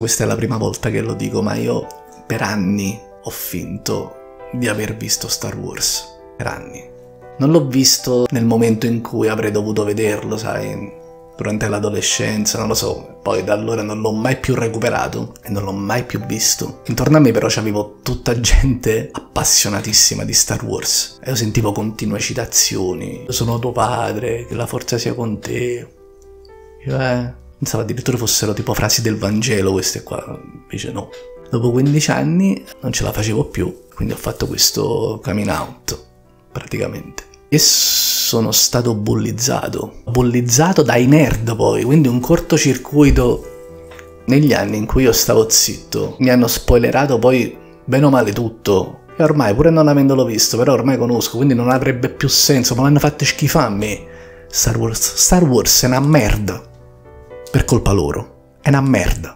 Questa è la prima volta che lo dico, ma io per anni ho finto di aver visto Star Wars. Per anni. Non l'ho visto nel momento in cui avrei dovuto vederlo, sai, durante l'adolescenza, non lo so, poi da allora non l'ho mai più recuperato e non l'ho mai più visto. Intorno a me però c'avevo tutta gente appassionatissima di Star Wars e io sentivo continue citazioni. Io sono tuo padre, che la forza sia con te. Io, eh, pensavo addirittura fossero tipo frasi del Vangelo queste qua, invece no. Dopo 15 anni non ce la facevo più, quindi ho fatto questo coming out, praticamente. E sono stato bullizzato. Bullizzato dai nerd poi, quindi un cortocircuito negli anni in cui io stavo zitto. Mi hanno spoilerato poi bene o male tutto. E ormai, pur non avendolo visto, però ormai conosco, quindi non avrebbe più senso, ma l'hanno fatto me. Star Wars, Star Wars è una merda. Per colpa loro. È una merda.